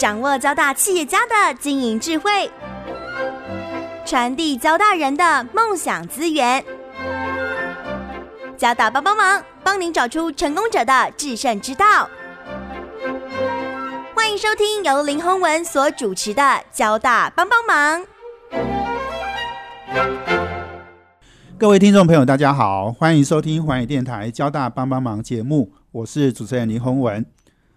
掌握交大企业家的经营智慧，传递交大人的梦想资源。交大帮帮忙，帮您找出成功者的制胜之道。欢迎收听由林宏文所主持的《交大帮帮忙》。各位听众朋友，大家好，欢迎收听环宇电台《交大帮帮忙》节目，我是主持人林宏文。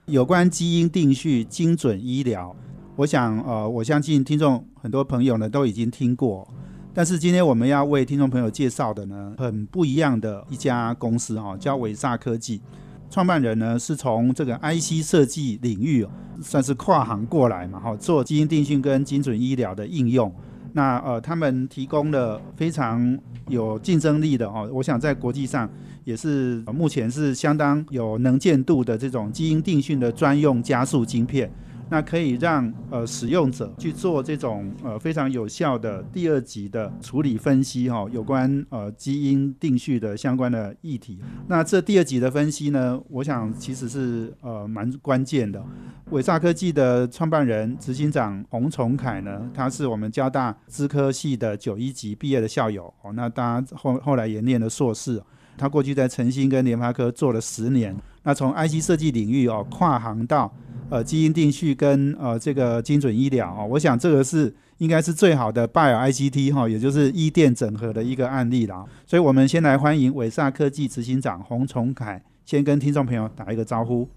有关基因定序、精准医疗，我想，呃，我相信听众很多朋友呢都已经听过。但是今天我们要为听众朋友介绍的呢，很不一样的一家公司哈，叫伟萨科技。创办人呢是从这个 IC 设计领域算是跨行过来嘛，哈，做基因定序跟精准医疗的应用。那呃，他们提供了非常有竞争力的哦，我想在国际上也是目前是相当有能见度的这种基因定序的专用加速晶片。那可以让呃使用者去做这种呃非常有效的第二级的处理分析哈，有关呃基因定序的相关的议题。那这第二级的分析呢，我想其实是呃蛮关键的。伟萨科技的创办人、执行长洪崇凯呢，他是我们交大资科系的九一级毕业的校友哦。那大家后后来也念了硕士，他过去在诚兴跟联发科做了十年。那从 IC 设计领域哦跨行到呃，基因定序跟呃这个精准医疗啊，我想这个是应该是最好的 Bio ICT 哈，也就是医电整合的一个案例啦。所以，我们先来欢迎伟萨科技执行长洪崇凯，先跟听众朋友打一个招呼。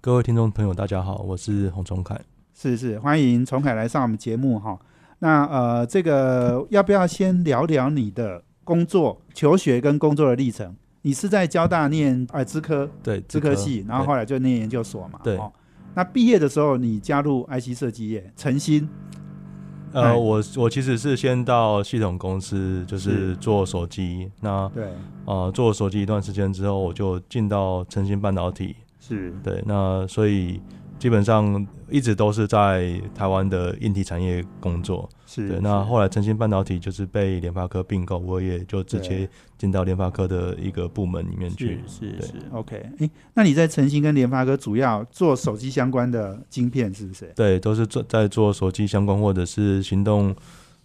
各位听众朋友，大家好，我是洪崇凯。是是，欢迎崇凯来上我们节目哈。那呃，这个要不要先聊聊你的工作、求学跟工作的历程？你是在交大念呃资科对资科系，然后后来就念研究所嘛？对。那毕业的时候，你加入 IC 设计业，诚心。呃，我我其实是先到系统公司，就是做手机。那对，呃，做手机一段时间之后，我就进到诚心半导体。是对，那所以。基本上一直都是在台湾的硬体产业工作，是对。那后来诚兴半导体就是被联发科并购，我也就直接进到联发科的一个部门里面去。是是 OK。哎，那你在诚兴跟联发科主要做手机相关的晶片是不是？对，都是做在做手机相关或者是行动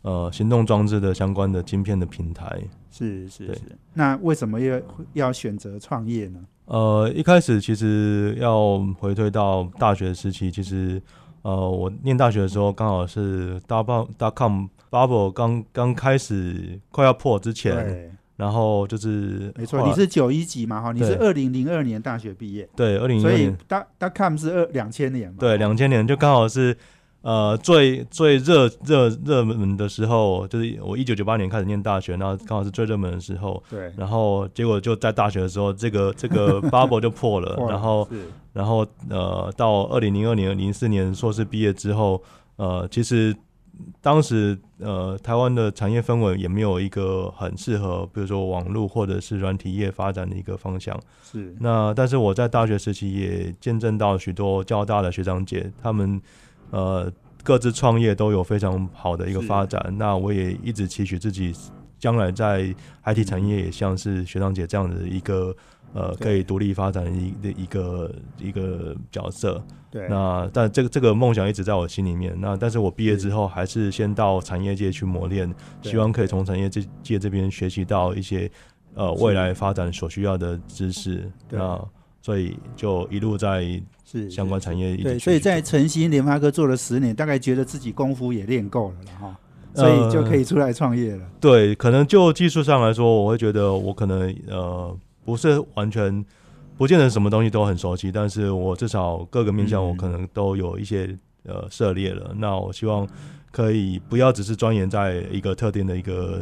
呃行动装置的相关的晶片的平台。是是是。那为什么要要选择创业呢？呃，一开始其实要回退到大学时期，其实呃，我念大学的时候刚好是大爆大 com bubble 刚刚开始快要破之前，然后就是没错，你是九一级嘛哈，你是二零零二年大学毕业，对，二零零二年，大大 com 是二两千年嘛，对，两千年就刚好是。呃，最最热热热门的时候，就是我一九九八年开始念大学，然后刚好是最热门的时候。对。然后结果就在大学的时候，这个 这个 bubble 就破了。然后，然后呃，到二零零二年、零四年硕士毕业之后，呃，其实当时呃，台湾的产业氛围也没有一个很适合，比如说网络或者是软体业发展的一个方向。是。那但是我在大学时期也见证到许多交大的学长姐他们。呃，各自创业都有非常好的一个发展。那我也一直期许自己将来在 IT 产业也像是学长姐这样的一个呃，可以独立发展的一的一个一个角色。对。那但这个这个梦想一直在我心里面。那但是我毕业之后还是先到产业界去磨练，希望可以从产业界这边学习到一些呃未来发展所需要的知识。那所以就一路在。是相关产业对，所以在晨曦联发科做了十年，大概觉得自己功夫也练够了了哈，所以就可以出来创业了。对，可能就技术上来说，我会觉得我可能呃不是完全不见得什么东西都很熟悉，但是我至少各个面向我可能都有一些呃涉猎了。那我希望。可以不要只是钻研在一个特定的一个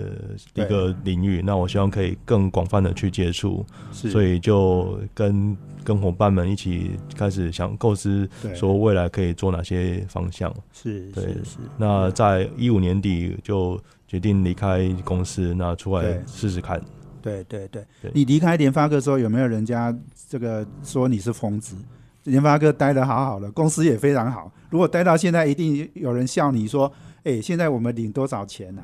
一个领域，那我希望可以更广泛的去接触，所以就跟跟伙伴们一起开始想构思，说未来可以做哪些方向。是，对，是。那在一五年底就决定离开公司，那出来试试看。对对对，你离开联发科时候，有没有人家这个说你是疯子？联发科待的好好的，公司也非常好。如果待到现在，一定有人笑你说：“哎，现在我们领多少钱呢？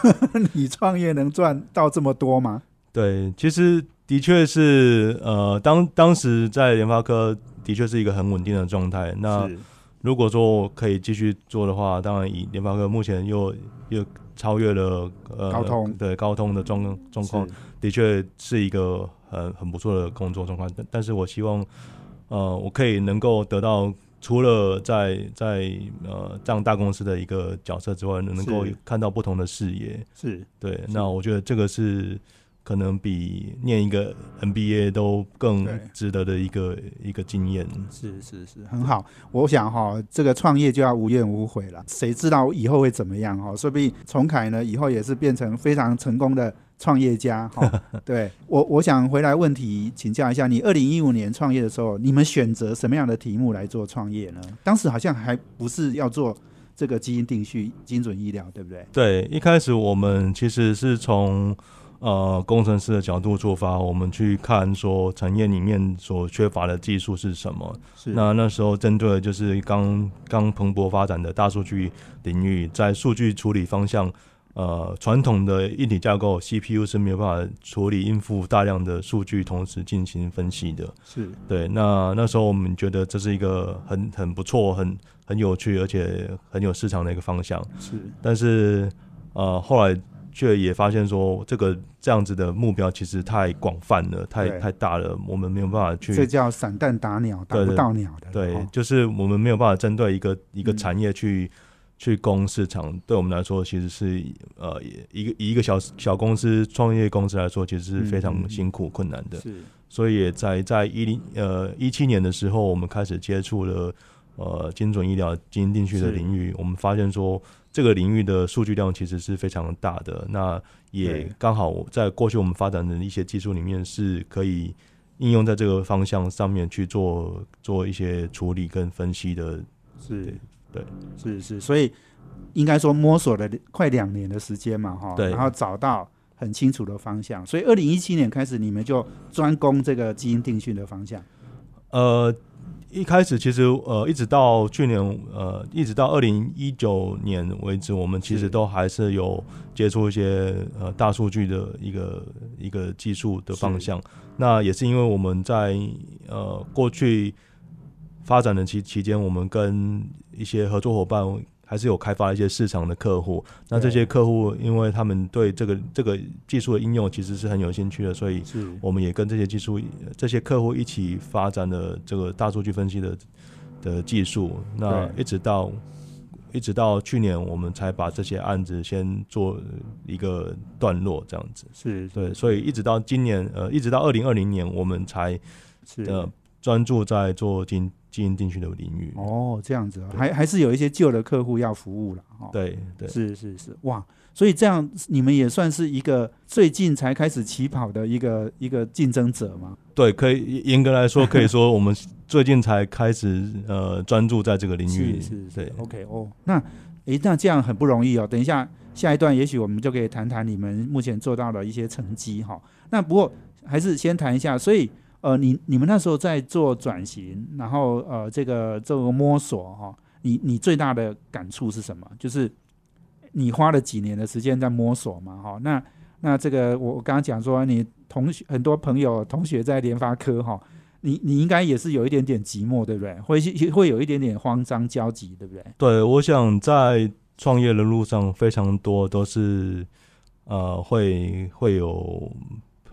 你创业能赚到这么多吗？”对，其实的确是，呃，当当时在联发科的确是一个很稳定的状态。那如果说可以继续做的话，当然以联发科目前又又超越了呃高通对高通的状状况，的确是一个很很不错的工作状况。但但是我希望呃我可以能够得到。除了在在呃这样大公司的一个角色之外，能够看到不同的视野，是对。那我觉得这个是可能比念一个 MBA 都更值得的一个一个经验。是是是，很好。我想哈，这个创业就要无怨无悔了。谁知道以后会怎么样哈？说不定崇凯呢，以后也是变成非常成功的。创业家哈，对我我想回来问题请教一下，你二零一五年创业的时候，你们选择什么样的题目来做创业呢？当时好像还不是要做这个基因定序、精准医疗，对不对？对，一开始我们其实是从呃工程师的角度出发，我们去看说产业里面所缺乏的技术是什么。是那那时候针对的就是刚刚蓬勃发展的大数据领域，在数据处理方向。呃，传统的硬体架构 CPU 是没有办法处理应付大量的数据，同时进行分析的。是对。那那时候我们觉得这是一个很很不错、很很有趣，而且很有市场的一个方向。是。但是呃，后来却也发现说，这个这样子的目标其实太广泛了，太太大了，我们没有办法去。这叫散弹打鸟，打不到鸟的。对，就是我们没有办法针对一个一个产业去。去攻市场，对我们来说其实是呃一个一个小小公司创业公司来说，其实是非常辛苦困难的。是，所以在在一零呃一七年的时候，我们开始接触了呃精准医疗基因定序的领域。我们发现说，这个领域的数据量其实是非常大的。那也刚好在过去我们发展的一些技术里面，是可以应用在这个方向上面去做做一些处理跟分析的。是。对，是是，所以应该说摸索了快两年的时间嘛，哈，对，然后找到很清楚的方向，所以二零一七年开始，你们就专攻这个基因定序的方向。呃，一开始其实呃，一直到去年呃，一直到二零一九年为止，我们其实都还是有接触一些呃大数据的一个一个技术的方向。那也是因为我们在呃过去。发展的期期间，我们跟一些合作伙伴还是有开发一些市场的客户。那这些客户，因为他们对这个这个技术的应用其实是很有兴趣的，所以我们也跟这些技术这些客户一起发展了这个大数据分析的的技术。那一直到一直到去年，我们才把这些案子先做一个段落，这样子是对。所以一直到今年，呃，一直到二零二零年，我们才呃专注在做今。基因定序的领域哦，这样子啊还还是有一些旧的客户要服务了哈。对对，是是是，哇，所以这样你们也算是一个最近才开始起跑的一个一个竞争者吗？对，可以严格来说，可以说我们最近才开始呃专注在这个领域。是是，对，OK 哦，那诶，那这样很不容易哦。等一下下一段，也许我们就可以谈谈你们目前做到的一些成绩哈。那不过还是先谈一下，所以。呃，你你们那时候在做转型，然后呃，这个这个摸索哈，你你最大的感触是什么？就是你花了几年的时间在摸索嘛，哈，那那这个我我刚刚讲说，你同学很多朋友同学在联发科哈，你你应该也是有一点点寂寞，对不对？会会有一点点慌张焦急，对不对？对，我想在创业的路上，非常多都是呃，会会有。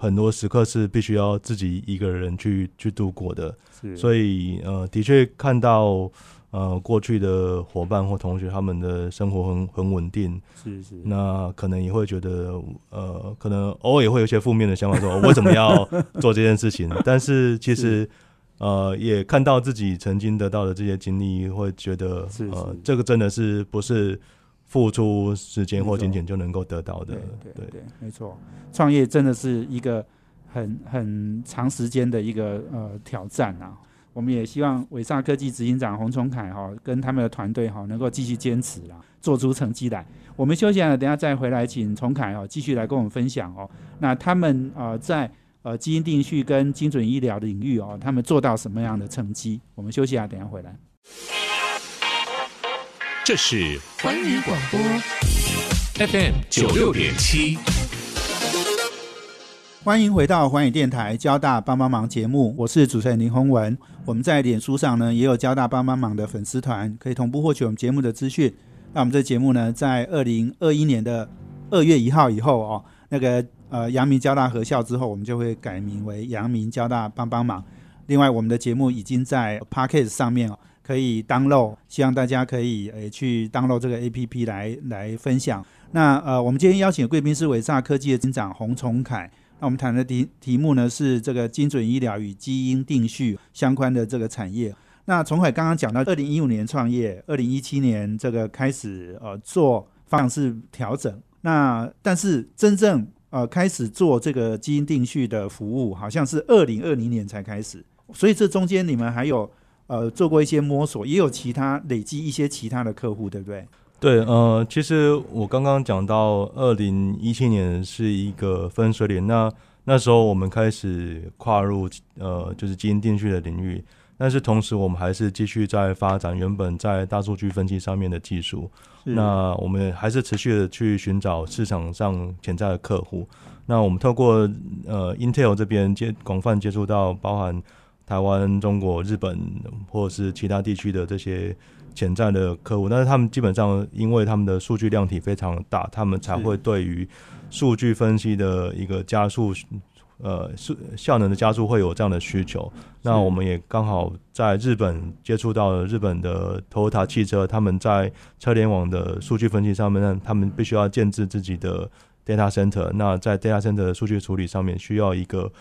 很多时刻是必须要自己一个人去去度过的，所以呃，的确看到呃过去的伙伴或同学他们的生活很很稳定，是是，那可能也会觉得呃，可能偶尔也会有一些负面的想法，说 为什么要做这件事情？但是其实呃，也看到自己曾经得到的这些经历，会觉得呃，这个真的是不是。付出时间或金钱就能够得到的，对对对，没错。创业真的是一个很很长时间的一个呃挑战啊。我们也希望伟萨科技执行长洪崇凯哈跟他们的团队哈能够继续坚持啦，做出成绩来。我们休息了，等下再回来，请崇凯哦继续来跟我们分享哦。那他们呃在呃基因定序跟精准医疗的领域哦，他们做到什么样的成绩？我们休息下，等下回来。这是环宇广播 FM 九六点七。欢迎回到环宇电台交大帮帮忙节目，我是主持人林宏文。我们在脸书上呢也有交大帮帮忙的粉丝团，可以同步获取我们节目的资讯。那我们这节目呢，在二零二一年的二月一号以后哦，那个呃阳明交大合校之后，我们就会改名为阳明交大帮帮忙。另外，我们的节目已经在 Podcast 上面哦可以 download，希望大家可以呃去 download 这个 APP 来来分享。那呃，我们今天邀请贵宾是伟萨科技的警长洪崇凯。那我们谈的题题目呢是这个精准医疗与基因定序相关的这个产业。那崇凯刚刚讲到，二零一五年创业，二零一七年这个开始呃做方式调整。那但是真正呃开始做这个基因定序的服务，好像是二零二零年才开始。所以这中间你们还有呃做过一些摸索，也有其他累积一些其他的客户，对不对？对，呃，其实我刚刚讲到，二零一七年是一个分水岭。那那时候我们开始跨入呃，就是基因定序的领域，但是同时我们还是继续在发展原本在大数据分析上面的技术。那我们还是持续的去寻找市场上潜在的客户。那我们透过呃 Intel 这边接广泛接触到包含台湾、中国、日本或者是其他地区的这些。潜在的客户，但是他们基本上因为他们的数据量体非常大，他们才会对于数据分析的一个加速，呃，是效能的加速会有这样的需求。那我们也刚好在日本接触到了日本的 Toyota 汽车，他们在车联网的数据分析上面，他们必须要建制自己的 data center。那在 data center 的数据处理上面，需要一个。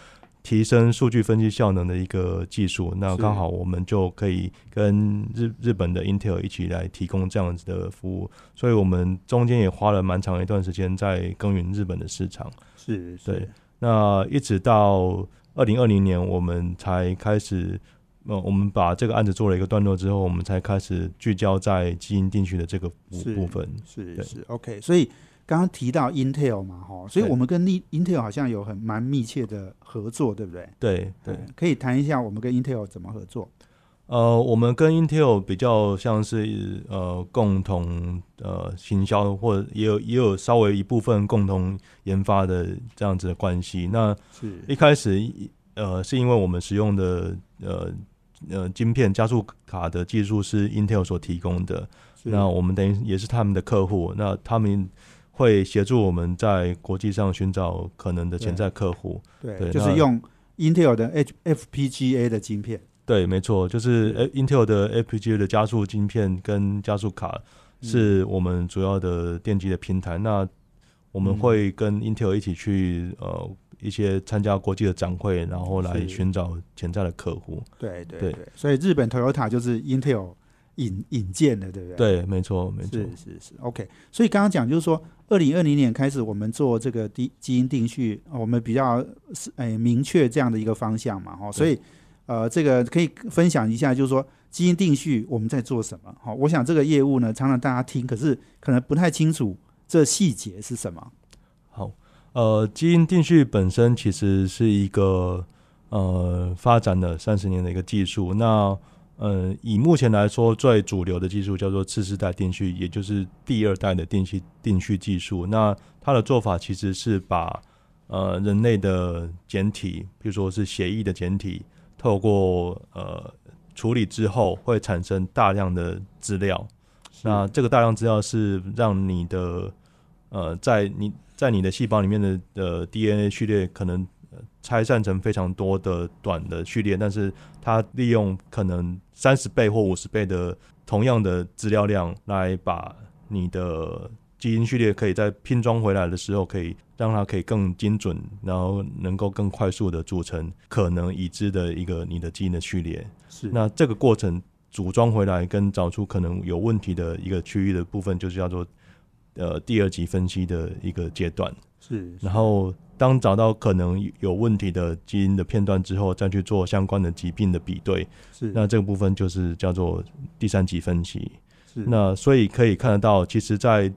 提升数据分析效能的一个技术，那刚好我们就可以跟日日本的 Intel 一起来提供这样子的服务，所以我们中间也花了蛮长一段时间在耕耘日本的市场。是，对。那一直到二零二零年，我们才开始，呃，我们把这个案子做了一个段落之后，我们才开始聚焦在基因定序的这个部分。是是，OK，所以。刚刚提到 Intel 嘛，哈，所以我们跟 Intel 好像有很蛮密切的合作，对不对？对对，可以谈一下我们跟 Intel 怎么合作？呃，我们跟 Intel 比较像是呃共同呃行销，或者也有也有稍微一部分共同研发的这样子的关系。那是一开始呃是因为我们使用的呃呃晶片加速卡的技术是 Intel 所提供的，那我们等于也是他们的客户，那他们。会协助我们在国际上寻找可能的潜在客户，对，就是用 Intel 的 H FPGA 的晶片，对，没错，就是 Intel 的 FPGA 的加速晶片跟加速卡是我们主要的电机的平台。那我们会跟 Intel 一起去呃一些参加国际的展会，然后来寻找潜在的客户。对对对，所以日本 Toyota 就是 Intel。引引荐的，对不对？对，没错，没错，是是是，OK。所以刚刚讲就是说，二零二零年开始，我们做这个基基因定序，我们比较是诶明确这样的一个方向嘛，哈。所以呃，这个可以分享一下，就是说基因定序我们在做什么？好，我想这个业务呢，常常大家听，可是可能不太清楚这细节是什么。好，呃，基因定序本身其实是一个呃发展了三十年的一个技术，那。呃，以目前来说，最主流的技术叫做次世代定序，也就是第二代的定序定序技术。那它的做法其实是把呃人类的简体，比如说是协议的简体，透过呃处理之后，会产生大量的资料。那这个大量资料是让你的呃在你在你的细胞里面的的 DNA 序列可能。拆散成非常多的短的序列，但是它利用可能三十倍或五十倍的同样的资料量，来把你的基因序列可以在拼装回来的时候，可以让它可以更精准，然后能够更快速的组成可能已知的一个你的基因的序列。是，那这个过程组装回来跟找出可能有问题的一个区域的部分，就是叫做呃第二级分析的一个阶段。是，然后。当找到可能有问题的基因的片段之后，再去做相关的疾病的比对，是那这个部分就是叫做第三级分析。是那所以可以看得到，其实，在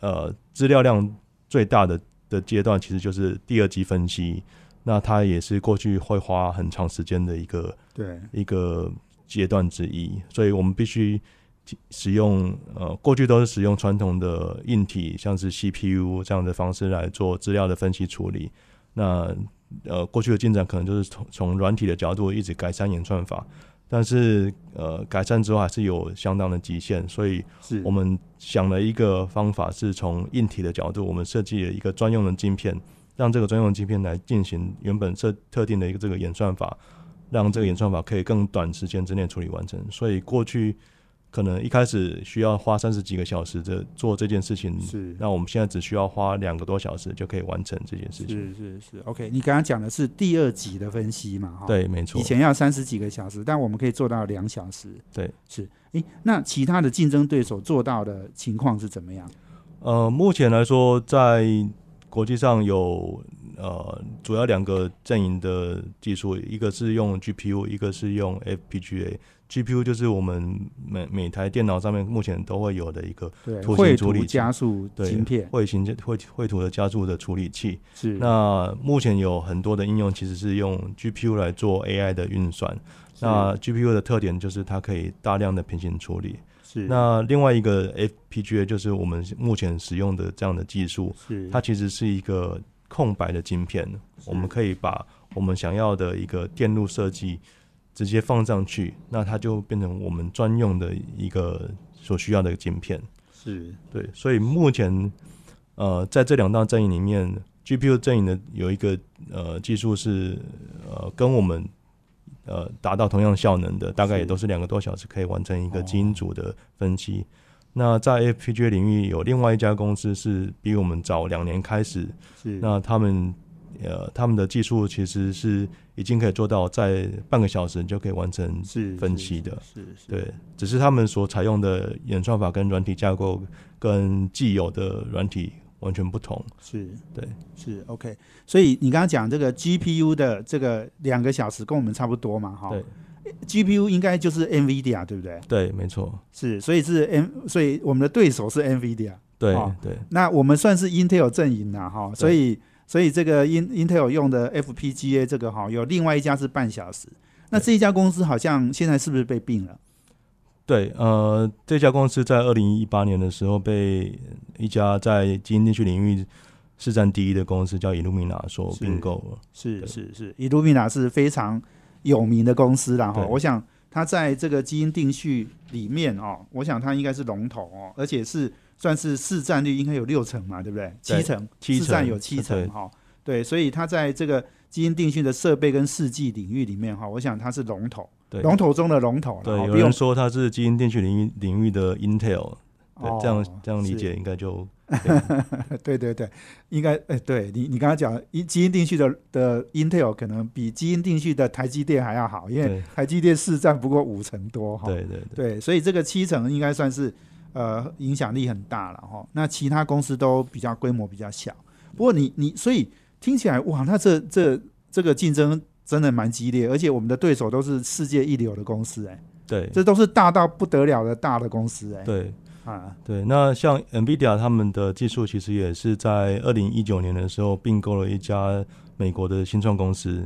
呃资料量最大的的阶段，其实就是第二级分析。那它也是过去会花很长时间的一个对一个阶段之一，所以我们必须。使用呃，过去都是使用传统的硬体，像是 CPU 这样的方式来做资料的分析处理。那呃过去的进展可能就是从从软体的角度一直改善演算法，但是呃改善之后还是有相当的极限，所以是我们想了一个方法，是从硬体的角度，我们设计了一个专用的晶片，让这个专用的晶片来进行原本设特定的一个这个演算法，让这个演算法可以更短时间之内处理完成。所以过去可能一开始需要花三十几个小时的做这件事情，是那我们现在只需要花两个多小时就可以完成这件事情。是是是，OK。你刚刚讲的是第二级的分析嘛？哈，对，没错以。前要三十几个小时，但我们可以做到两小时。对，是。诶，那其他的竞争对手做到的情况是怎么样？呃，目前来说，在国际上有呃主要两个阵营的技术，一个是用 GPU，一个是用 FPGA。GPU 就是我们每每台电脑上面目前都会有的一个对，图形处理器加速对晶片绘形绘绘图的加速的处理器。是那目前有很多的应用其实是用 GPU 来做 AI 的运算。那 GPU 的特点就是它可以大量的平行处理。是那另外一个 FPGA 就是我们目前使用的这样的技术，是它其实是一个空白的晶片，我们可以把我们想要的一个电路设计直接放上去，那它就变成我们专用的一个所需要的晶片。是对，所以目前呃，在这两大阵营里面，GPU 阵营的有一个呃技术是呃跟我们呃达到同样效能的，大概也都是两个多小时可以完成一个哦基因组的分析。那在 FPGA 领域有另外一家公司是比我们早两年开始，是那他们呃他们的技术其实是已经可以做到在半个小时就可以完成是分析的。是对，只是他们所采用的演算法跟软体架构跟既有的软体完全不同。是对，是 OK。所以你刚刚讲这个 GPU 的这个两个小时跟我们差不多嘛？哈对，GPU 应该就是 NVIDIA 对不对？对，没错，是，所以是 N，所以我们的对手是 NVIDIA。对、哦对那我们算是 Intel 阵营呐，哈，所以所以这个 In Intel 用的 FPGA 这个哈，有另外一家是半小时。那这一家公司好像现在是不是被并了？对。呃，这家公司在二零一八年的时候被一家在基因定序领域市占第一的公司叫 Illumina 所并购了。是是是，Illumina 是非常有名的公司啦哈。对我想它在这个基因定序里面哦，我想它应该是龙头哦，而且是算是市占率应该有六成嘛，对不对？七成，七市占有七成哈。对，所以它在这个基因定序的设备跟试剂领域里面哈，我想它是龙头，对龙头中的龙头了对，不用有人说它是基因定序领域领域的 Intel。对，哦这样这样理解应该就 对对对，应该哎，对你你刚刚讲基基因定序的的 Intel 可能比基因定序的台积电还要好，因为台积电市占不过五成多哈。对对对对，所以这个七成应该算是呃影响力很大了哈。那其他公司都比较规模比较小，不过你你所以听起来哇，那这这这个竞争真的蛮激烈，而且我们的对手都是世界一流的公司哎、对这都是大到不得了的大的公司哎、对。啊对，那像 NVIDIA 他们的技术其实也是在二零一九年的时候并购了一家美国的新创公司。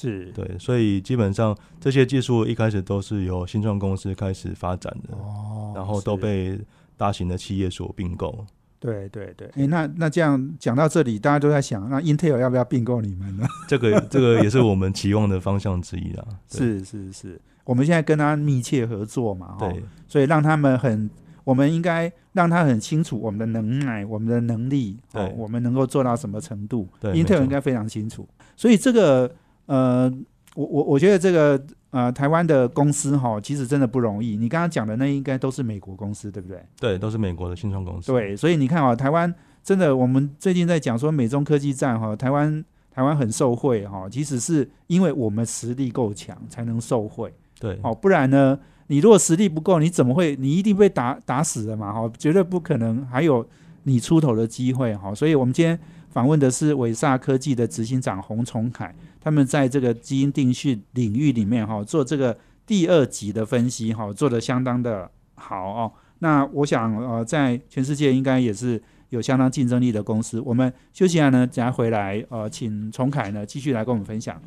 是对，所以基本上这些技术一开始都是由新创公司开始发展的，哦然后都被大型的企业所并购。对对对，哎，那那这样讲到这里，大家都在想，那 Intel 要不要并购你们呢？这个这个也是我们期望的方向之一啦。是是是，我们现在跟他密切合作嘛，哈，对所以让他们很，我们应该让他很清楚我们的能耐、我们的能力，哦对，我们能够做到什么程度对没，Intel 应该非常清楚。所以这个呃，我我我觉得这个呃，台湾的公司哈，其实真的不容易。你刚刚讲的那应该都是美国公司，对不对？对，都是美国的新创公司。对，所以你看啊，台湾真的，我们最近在讲说美中科技战哈，台湾台湾很受惠哈，其实是因为我们实力够强才能受惠。对哦，不然呢，你如果实力不够，你怎么会？你一定被打打死的嘛，哈，绝对不可能还有你出头的机会，哈。所以我们今天访问的是伟萨科技的执行长洪崇凯，他们在这个基因定序领域里面，哈，做这个第二级的分析，哈，做的相当的好哦。那我想，呃，在全世界应该也是有相当竞争力的公司。我们休息一下呢，等下回来，呃，请崇凯呢继续来跟我们分享。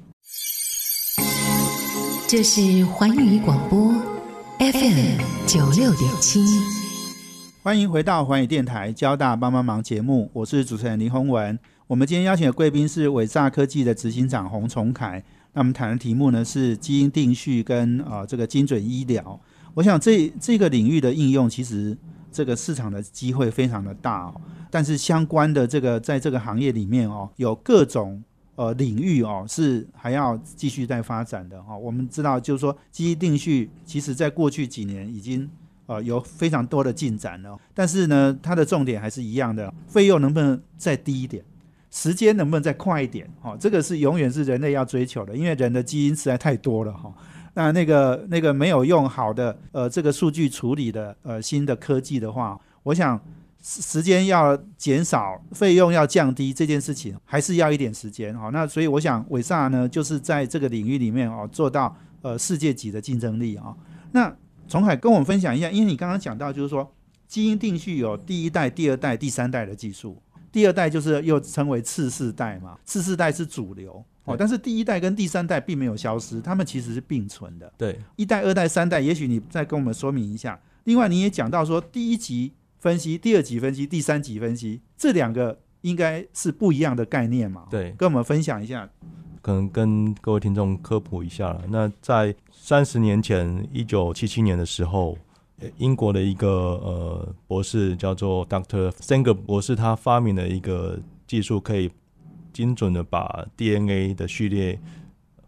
这是环宇广播 FM 九六点七。欢迎回到环宇电台交大帮帮忙节目，我是主持人林宏文。我们今天邀请的贵宾是伟萨科技的执行长洪崇凯。那我们谈的题目呢是基因定序跟啊这个精准医疗。我想这这个领域的应用，其实这个市场的机会非常的大哦。但是相关的这个在这个行业里面哦，有各种呃领域哦是还要继续在发展的哈。我们知道就是说基因定序，其实在过去几年已经呃有非常多的进展了。但是呢，它的重点还是一样的，费用能不能再低一点？时间能不能再快一点？哈，这个是永远是人类要追求的，因为人的基因实在太多了哈。那那个那个没有用好的呃这个数据处理的呃新的科技的话，我想时间要减少，费用要降低，这件事情还是要一点时间哈。那所以我想伟萨呢，就是在这个领域里面哦，做到呃世界级的竞争力啊。那崇海跟我们分享一下，因为你刚刚讲到就是说基因定序有第一代、第二代、第三代的技术。第二代就是又称为次世代嘛，次世代是主流哦，但是第一代跟第三代并没有消失，他们其实是并存的。对，一代、二代、三代，也许你再跟我们说明一下。另外，你也讲到说，第一级分析、第二级分析、第三级分析，这两个应该是不一样的概念嘛？对，跟我们分享一下。可能跟各位听众科普一下了那在三十年前，一九七七年的时候。英国的一个呃博士叫做 Doctor Sanger 博士，他发明了一个技术，可以精准的把 DNA 的序列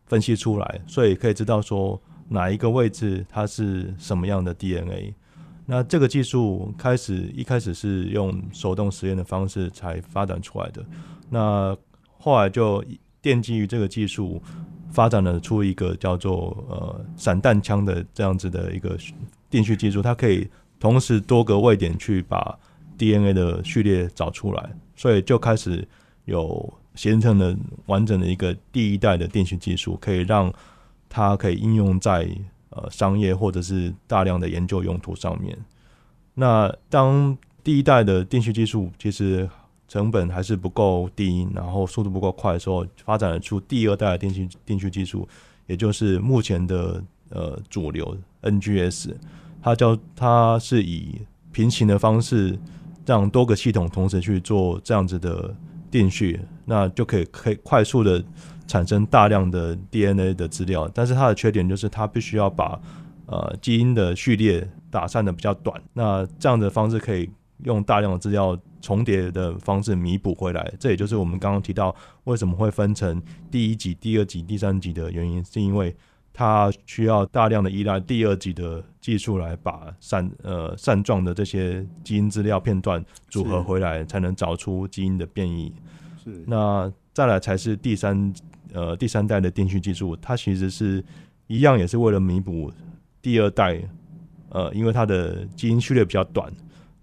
分析出来，所以可以知道说哪一个位置它是什么样的 DNA。那这个技术开始一开始是用手动实验的方式才发展出来的，那后来就奠基于这个技术，发展了出一个叫做呃散弹枪的这样子的一个。定序技术，它可以同时多个位点去把 DNA 的序列找出来，所以就开始有形成了完整的一个第一代的定序技术，可以让它可以应用在呃商业或者是大量的研究用途上面。那当第一代的定序技术其实成本还是不够低，然后速度不够快的时候，发展出第二代的定序定序技术，也就是目前的呃主流 NGS。它叫它是以平行的方式，让多个系统同时去做这样子的定序，那就可以可以快速的产生大量的 DNA 的资料。但是它的缺点就是它必须要把呃基因的序列打散的比较短。那这样的方式可以用大量的资料重叠的方式弥补回来。这也就是我们刚刚提到为什么会分成第一级、第二级、第三级的原因，是因为。它需要大量的依赖第二级的技术来把散呃散状的这些基因资料片段组合回来，才能找出基因的变异。是，那再来才是第三呃第三代的定序技术，它其实是一样，也是为了弥补第二代呃，因为它的基因序列比较短，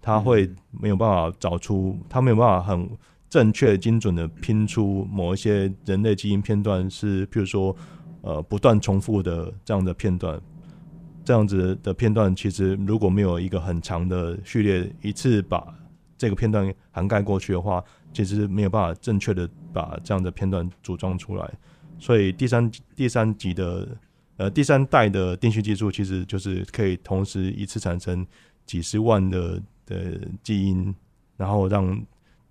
它会没有办法找出，它没有办法很正确精准的拼出某一些人类基因片段，是譬如说。呃，不断重复的这样的片段，这样子的片段，其实如果没有一个很长的序列，一次把这个片段涵盖过去的话，其实没有办法正确的把这样的片段组装出来。所以第三第三级的呃第三代的定序技术，其实就是可以同时一次产生几十万的的基因，然后让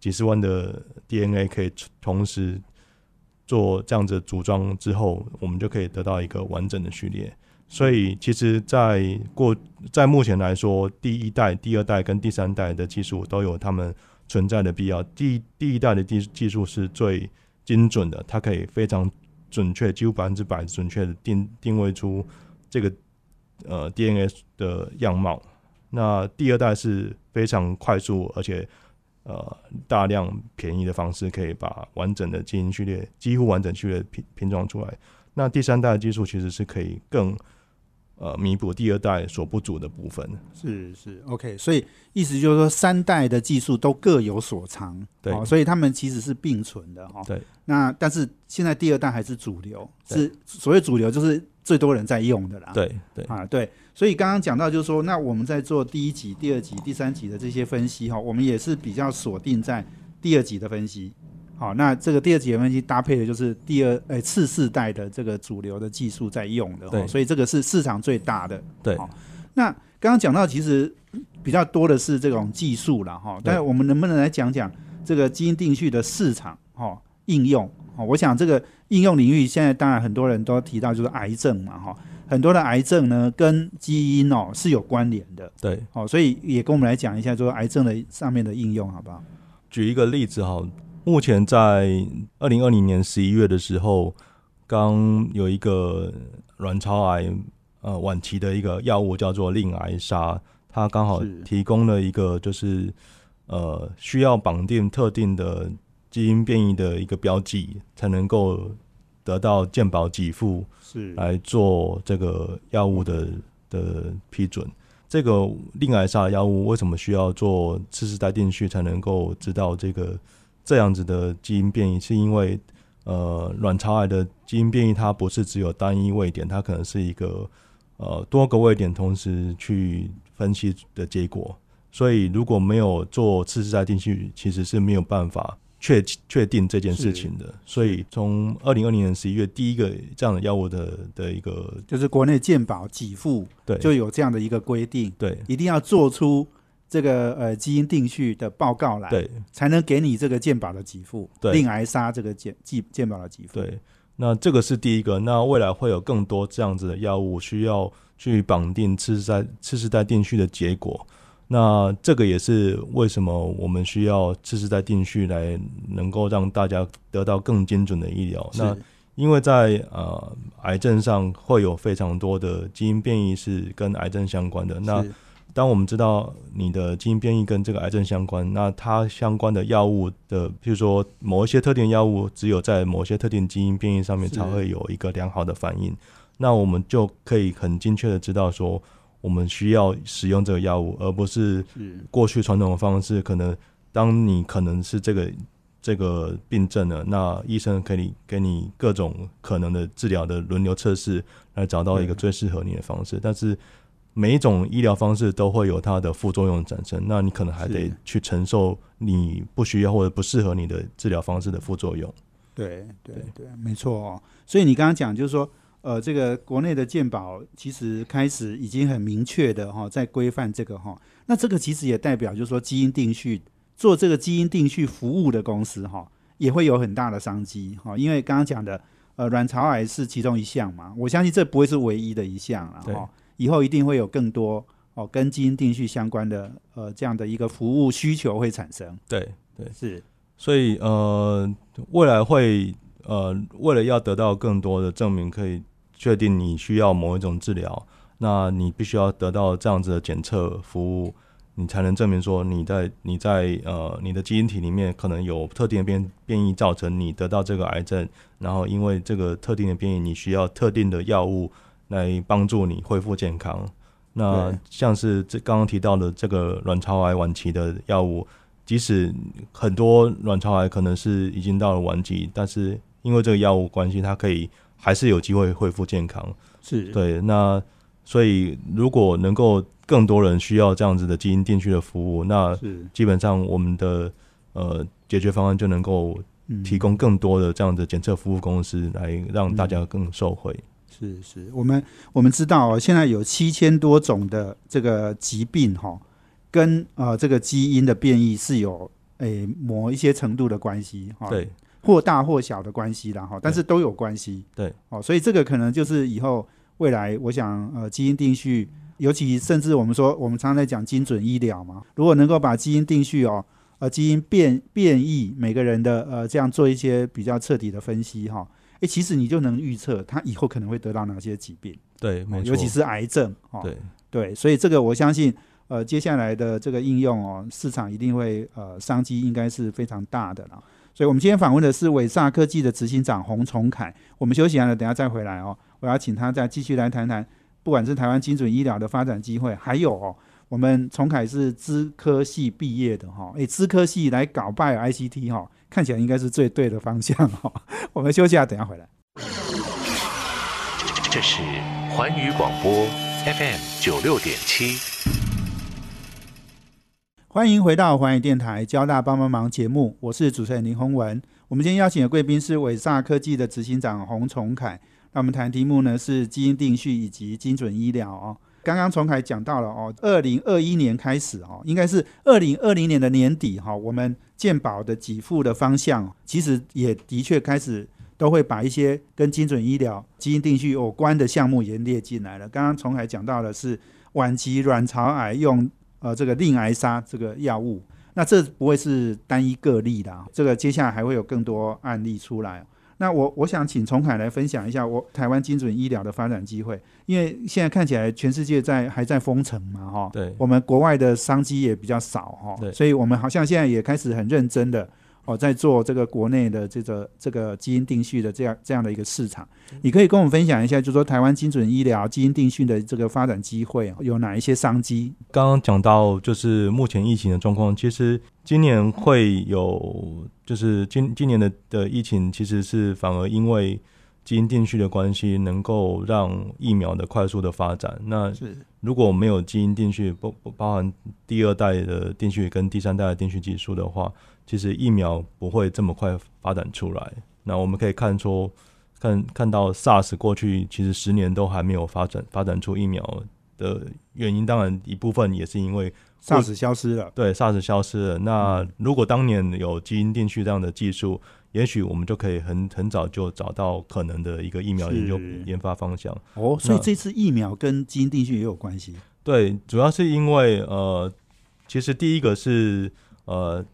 几十万的 DNA 可以同时。做这样子组装之后，我们就可以得到一个完整的序列。所以，其实，在过在目前来说，第一代、第二代跟第三代的技术都有它们存在的必要。第第一代的技技术是最精准的，它可以非常准确，几乎百分之百准确的定定位出这个呃 DNA 的样貌。那第二代是非常快速，而且呃，大量便宜的方式可以把完整的基因序列、几乎完整序列拼拼装出来。那第三代的技术其实是可以更呃弥补第二代所不足的部分。是是，OK。所以意思就是说，三代的技术都各有所长，对，所以他们其实是并存的哈。对。那但是现在第二代还是主流，是所谓主流就是最多人在用的啦。对对啊对。所以刚刚讲到，就是说，那我们在做第一级、第二级、第三级的这些分析哈，我们也是比较锁定在第二级的分析。好，那这个第二级的分析搭配的就是第二诶次世代的这个主流的技术在用的，对，所以这个是市场最大的。对，那刚刚讲到，其实比较多的是这种技术了哈，但是我们能不能来讲讲这个基因定序的市场？哈、应用。哦，我想这个应用领域现在当然很多人都提到就是癌症嘛哈、很多的癌症呢跟基因哦是有关联的。对，哦，所以也跟我们来讲一下，就是癌症的上面的应用，好不好？举一个例子哈，目前在二零二零年十一月的时候，刚有一个卵巢癌呃晚期的一个药物叫做令癌沙，它刚好提供了一个就是呃需要绑定特定的基因变异的一个标记，才能够得到健保给付是来做这个药物的的批准。这个令癌沙的药物为什么需要做次世代定序才能够知道这个这样子的基因变异？是因为呃，卵巢癌的基因变异它不是只有单一位点，它可能是一个呃多个位点同时去分析的结果。所以如果没有做次世代定序，其实是没有办法确确定这件事情的。所以从二零二零年十一月第一个这样的药物的的一个就是国内健保给付对就有这样的一个规定，对一定要做出这个呃基因定序的报告来，对才能给你这个健保的给付，对令癌杀这个健健健保的给付，对，那这个是第一个。那未来会有更多这样子的药物需要去绑定次世代次世代定序的结果。那这个也是为什么我们需要次世代定序来能够让大家得到更精准的医疗。那因为在呃癌症上会有非常多的基因变异是跟癌症相关的。那是当我们知道你的基因变异跟这个癌症相关，那它相关的药物的，譬如说某一些特定药物，只有在某些特定基因变异上面才会有一个良好的反应，那我们就可以很精确的知道说，我们需要使用这个药物，而不是是。过去传统的方式，可能当你可能是这个这个病症了，那医生可以给你各种可能的治疗的轮流测试，来找到一个最适合你的方式。但是每一种医疗方式都会有它的副作用产生，那你可能还得去承受你不需要或者不适合你的治疗方式的副作用。对对对，没错哦。所以你刚刚讲就是说，呃，这个国内的健保其实开始已经很明确的哈、在规范这个哈、那这个其实也代表就是说，基因定序做这个基因定序服务的公司哈、也会有很大的商机哈、因为刚刚讲的呃卵巢癌是其中一项嘛，我相信这不会是唯一的一项了哈、以后一定会有更多哦跟基因定序相关的呃这样的一个服务需求会产生，对对，是。所以呃，未来会呃，为了要得到更多的证明，可以确定你需要某一种治疗，那你必须要得到这样子的检测服务，你才能证明说你在你在呃你的基因体里面可能有特定的变变异造成你得到这个癌症，然后因为这个特定的变异，你需要特定的药物来帮助你恢复健康。那像是这刚刚提到的这个卵巢癌晚期的药物，即使很多卵巢癌可能是已经到了晚期，但是因为这个药物关系，它可以还是有机会恢复健康。是，对，那所以如果能够更多人需要这样子的基因定序的服务，那基本上我们的呃解决方案就能够嗯提供更多的这样的检测服务公司来让大家更受惠。是是，我们我们知道哦，现在有七千多种的这个疾病哈、跟呃这个基因的变异是有诶某一些程度的关系哈、对或大或小的关系啦哈，但是都有关系。对，哦，所以这个可能就是以后未来，我想呃基因定序，尤其甚至我们说我们常常在讲精准医疗嘛，如果能够把基因定序哦。呃，基因变变异，每个人的呃，这样做一些比较彻底的分析哈，诶，其实你就能预测他以后可能会得到哪些疾病。对，没错，尤其是癌症哦。对对，所以这个我相信，呃，接下来的这个应用哦，市场一定会呃商机应该是非常大的啦。所以我们今天访问的是伟萨科技的执行长洪崇凯。我们休息完了，等下再回来哦。我要请他再继续来谈谈，不管是台湾精准医疗的发展机会，还有哦，我们崇凯是资科系毕业的哈、哦，诶，资科系来搞 Bio ICT 哈、哦，看起来应该是最对的方向哈、哦。我们休息下，等一下回来。这是环宇广播 FM 九六点七。欢迎回到环宇电台交大帮帮忙节目，我是主持人林宏文。我们今天邀请的贵宾是伟萨科技的执行长洪崇凯。那我们谈题目呢是基因定序以及精准医疗哦。刚刚崇凯讲到了哦，二零二一年开始哦，应该是二零二零年的年底哈、我们健保的给付的方向，其实也的确开始都会把一些跟精准医疗、基因定序有关的项目也列进来了。刚刚从海讲到的是晚期卵巢癌用呃这个令癌杀这个药物，那这不会是单一个例的，这个接下来还会有更多案例出来。那我我想请崇凯来分享一下我台湾精准医疗的发展机会，因为现在看起来全世界在还在封城嘛，哈，对。我们国外的商机也比较少，哈，对。所以我们好像现在也开始很认真的哦，在做这个国内的这个这个基因定序的这样这样的一个市场。你可以跟我们分享一下，就是说台湾精准医疗基因定序的这个发展机会有哪一些商机？刚刚讲到就是目前疫情的状况，其实今年会有，就是今今年的的疫情其实是反而因为基因定序的关系，能够让疫苗的快速的发展。那是如果没有基因定序，不不包含第二代的定序跟第三代的定序技术的话，其实疫苗不会这么快发展出来。那我们可以看出，看看到 SARS 过去其实十年都还没有发展发展出疫苗的原因，当然一部分也是因为 SARS 消失了，对 SARS 消失了。那如果当年有基因定序这样的技术，也许我们就可以很很早就找到可能的一个疫苗研究研发方向。哦，所以那这次疫苗跟基因定序也有关系。对，主要是因为呃，其实第一个是呃，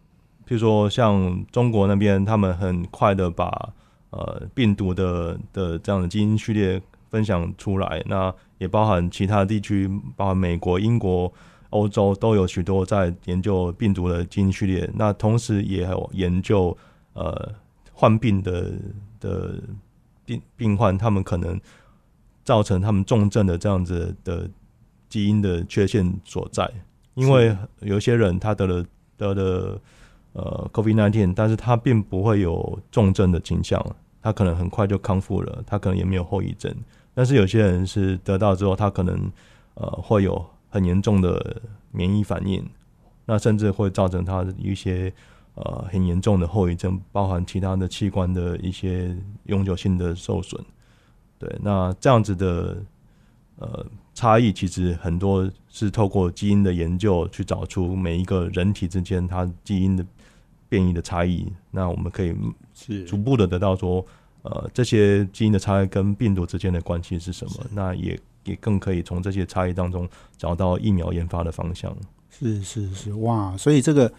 譬如说像中国那边，他们很快的把呃病毒的的这样的基因序列分享出来，那也包含其他地区，包含美国、英国、欧洲都有许多在研究病毒的基因序列，那同时也有研究呃患病的的病病患，他们可能造成他们重症的这样子的基因的缺陷所在，因为有些人他得了得了呃 COVID nineteen，但是他并不会有重症的倾向，他可能很快就康复了，他可能也没有后遗症。但是有些人是得到之后，他可能呃会有很严重的免疫反应，那甚至会造成他一些呃很严重的后遗症，包含其他的器官的一些永久性的受损。对，那这样子的呃差异，其实很多是透过基因的研究去找出每一个人体之间它基因的变异的差异。那我们可以是逐步的得到说，呃，这些基因的差异跟病毒之间的关系是什么？那也也更可以从这些差异当中找到疫苗研发的方向。是是是，哇！所以这个，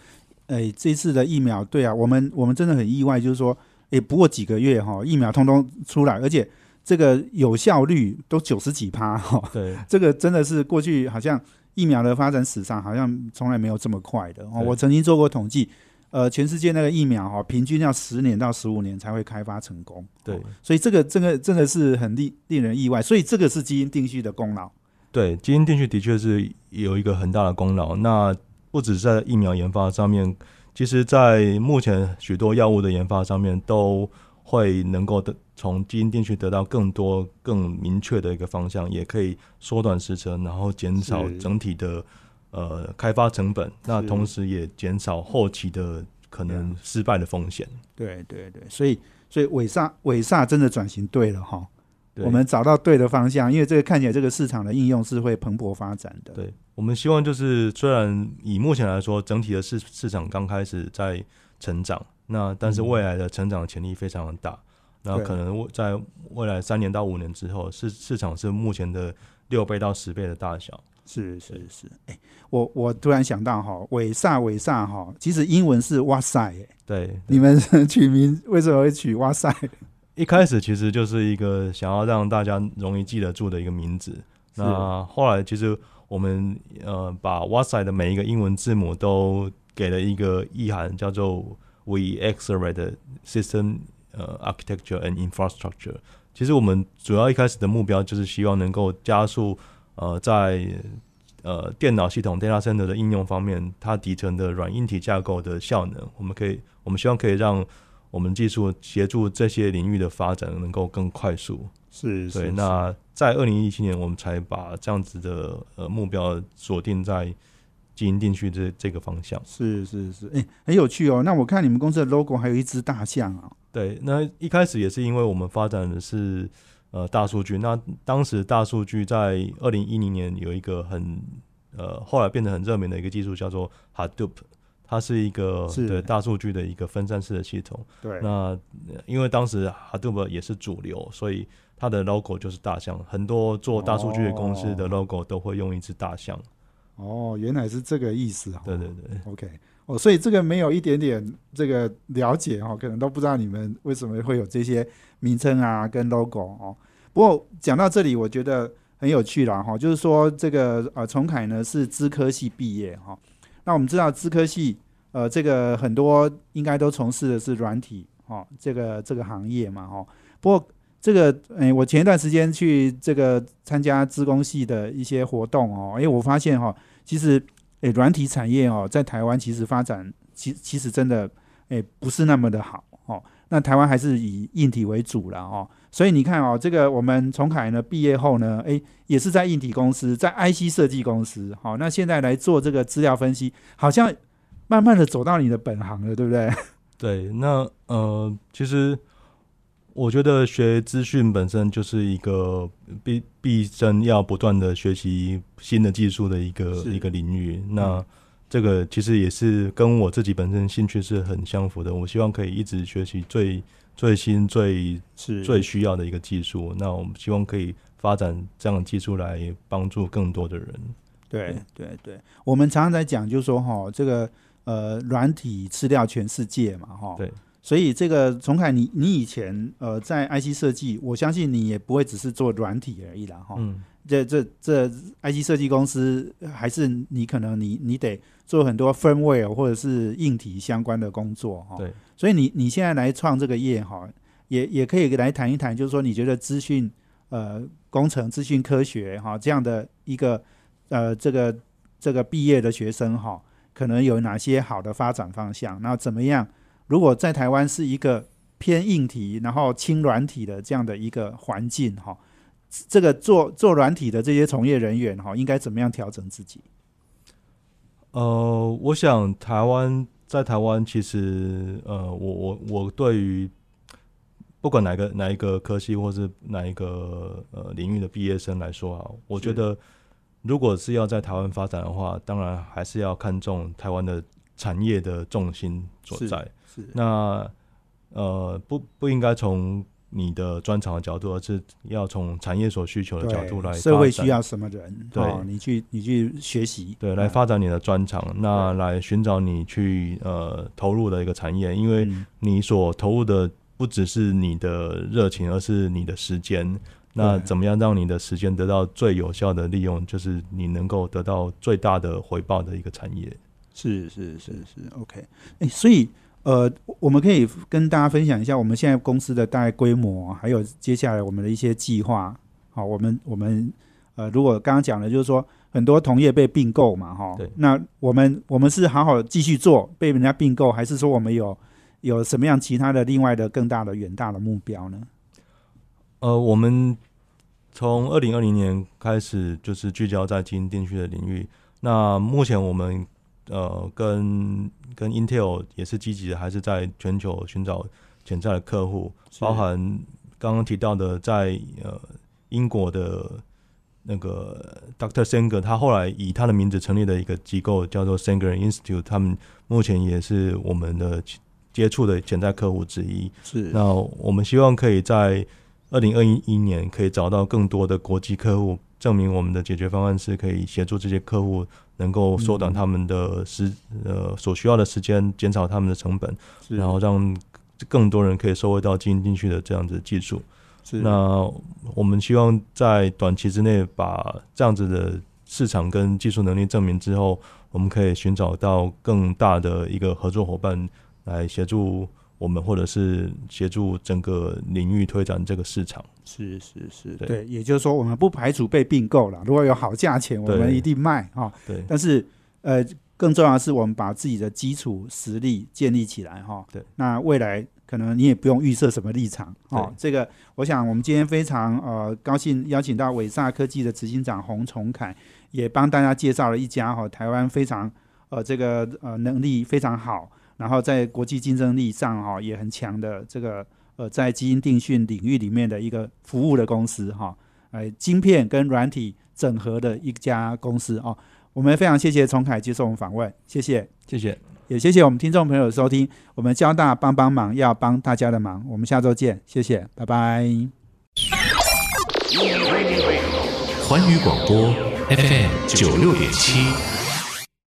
诶、这次的疫苗，对啊，我们我们真的很意外，就是说，诶、不过几个月哈，疫苗通通出来，而且这个有效率都九十几趴哈，对，这个真的是过去好像疫苗的发展史上好像从来没有这么快的哦。我曾经做过统计，呃，全世界那个疫苗哈，平均要十年到十五年才会开发成功。对哦所以这个这个真的是很令令人意外，所以这个是基因定序的功劳。对，基因定序的确是有一个很大的功劳。那不只是在疫苗研发上面，其实在目前许多药物的研发上面，都会能够的从基因定序得到更多、更明确的一个方向，也可以缩短时程，然后减少整体的呃开发成本。那同时也减少后期的可能失败的风险。对对对，所以所以伟萨伟萨真的转型对了哈。我们找到对的方向，因为这个看起来这个市场的应用是会蓬勃发展的。对，我们希望就是虽然以目前来说，整体的市市场刚开始在成长，那但是未来的成长潜力非常的大。那可能未在未来三年到五年之后，市市场是目前的六倍到十倍的大小。是是是，哎、我我突然想到哈，伟萨伟萨哈，其实英文是哇塞、哎对，你们取名为什么会取哇塞？一开始其实就是一个想要让大家容易记得住的一个名字。那后来其实我们呃把哇塞的每一个英文字母都给了一个意涵，叫做 We Accelerate System 呃 Architecture and Infrastructure。其实我们主要一开始的目标就是希望能够加速呃在呃电脑系统 data center 的应用方面，它底层的软硬体架构的效能，我们可以我们希望可以让我们技术协助这些领域的发展能够更快速。是对，那在二零一七年，我们才把这样子的呃目标锁定在基因定序这这个方向。是是是，哎、很有趣哦。那我看你们公司的 logo 还有一只大象啊、对，那一开始也是因为我们发展的是呃大数据，那当时大数据在二零一零年有一个很呃后来变得很热门的一个技术叫做 Hadoop，它是一个是对大数据的一个分散式的系统。对，那呃因为当时 Hadoop 也是主流，所以它的 logo 就是大象。很多做大数据的公司的哦 logo 都会用一只大象。哦，原来是这个意思哦。对对对，OK，哦，所以这个没有一点点这个了解哦，可能都不知道你们为什么会有这些名称啊跟 logo 哦。不过讲到这里，我觉得很有趣啦哈、就是说这个呃崇凯呢是资科系毕业哈、那我们知道资科系呃这个很多应该都从事的是软体哦这个这个行业嘛哈、不过这个诶、我前一段时间去这个参加资工系的一些活动哦，诶、我发现哈、其实诶，软体产业哦，在台湾其实发展其其实真的诶不是那么的好哦。那台湾还是以硬体为主了哦，所以你看哦，这个我们崇凯呢毕业后呢，诶也是在硬体公司，在 IC 设计公司，好、那现在来做这个资料分析，好像慢慢的走到你的本行了，对不对？对，那呃，其实我觉得学资讯本身就是一个毕毕生要不断的学习新的技术的一个一个领域。那这个其实也是跟我自己本身兴趣是很相符的。我希望可以一直学习最最新、最是最需要的一个技术。那我们希望可以发展这样的技术来帮助更多的人。对对对，我们常常在讲，就是说哈，这个呃软体吃掉全世界嘛，哈。对。所以这个崇凯，你你以前呃在 IC 设计，我相信你也不会只是做软体而已啦，哈。嗯，这这这 IC 设计公司还是你可能你你得做很多 firmware 或者是硬体相关的工作哈。对。所以你你现在来创这个业哈，也也可以来谈一谈，就是说你觉得资讯呃工程、资讯科学哈这样的一个呃这个这个毕业的学生哈，可能有哪些好的发展方向？那怎么样？如果在台湾是一个偏硬体，然后轻软体的这样的一个环境哈，这个做做软体的这些从业人员哈，应该怎么样调整自己？呃，我想台湾在台湾其实呃，我我我对于不管哪个哪一个科系或是哪一个呃领域的毕业生来说啊，我觉得如果是要在台湾发展的话，当然还是要看重台湾的产业的重心所在。是那呃，不不应该从你的专长的角度，而是要从产业所需求的角度来对，社会需要什么人？对哦，你去你去学习，对，来嗯发展你的专长，那来寻找你去呃投入的一个产业，因为嗯你所投入的不只是你的热情，而是你的时间。那怎么样让你的时间得到最有效的利用，就是你能够得到最大的回报的一个产业。是是是是，OK。哎、所以呃，我们可以跟大家分享一下我们现在公司的大概规模，还有接下来我们的一些计划。好，我们我们呃，如果刚刚讲的就是说很多同业被并购嘛，哈对，那我们我们是好好继续做，被人家并购，还是说我们有有什么样其他的另外的更大的远大的目标呢？呃，我们从二零二零年开始就是聚焦在基因定序的领域。那目前我们呃跟跟 Intel 也是积极的，还是在全球寻找潜在的客户，包含刚刚提到的在呃英国的那个 Dr. Sanger，他后来以他的名字成立的一个机构叫做 Sanger Institute，他们目前也是我们的接触的潜在客户之一。是那我们希望可以在二零二一一年可以找到更多的国际客户，证明我们的解决方案是可以协助这些客户能够缩短嗯。他们的时、呃所需要的时间，减少他们的成本，然后让更多人可以收获到经营进去的这样子的技术。是。那我们希望在短期之内把这样子的市场跟技术能力证明之后，我们可以寻找到更大的一个合作伙伴来协助我们，或者是协助整个领域推展这个市场。是是是，对对，也就是说，我们不排除被并购了。如果有好价钱，我对们一定卖哈、对但是呃，更重要的是，我们把自己的基础实力建立起来哈。对，那未来可能你也不用预设什么立场哦对。这个，我想我们今天非常呃高兴邀请到伟萨科技的执行长洪崇凯，也帮大家介绍了一家哈、台湾非常呃这个呃能力非常好，然后在国际竞争力上哈、也很强的这个呃在基因定序领域里面的一个服务的公司哈。呃，晶片跟软体整合的一家公司哦。我们非常谢谢崇凯接受我们访问，谢谢，谢谢。也谢谢我们听众朋友的收听。我们交大帮帮忙，要帮大家的忙。我们下周见，谢谢，拜拜。环宇广播 FM 九六点七。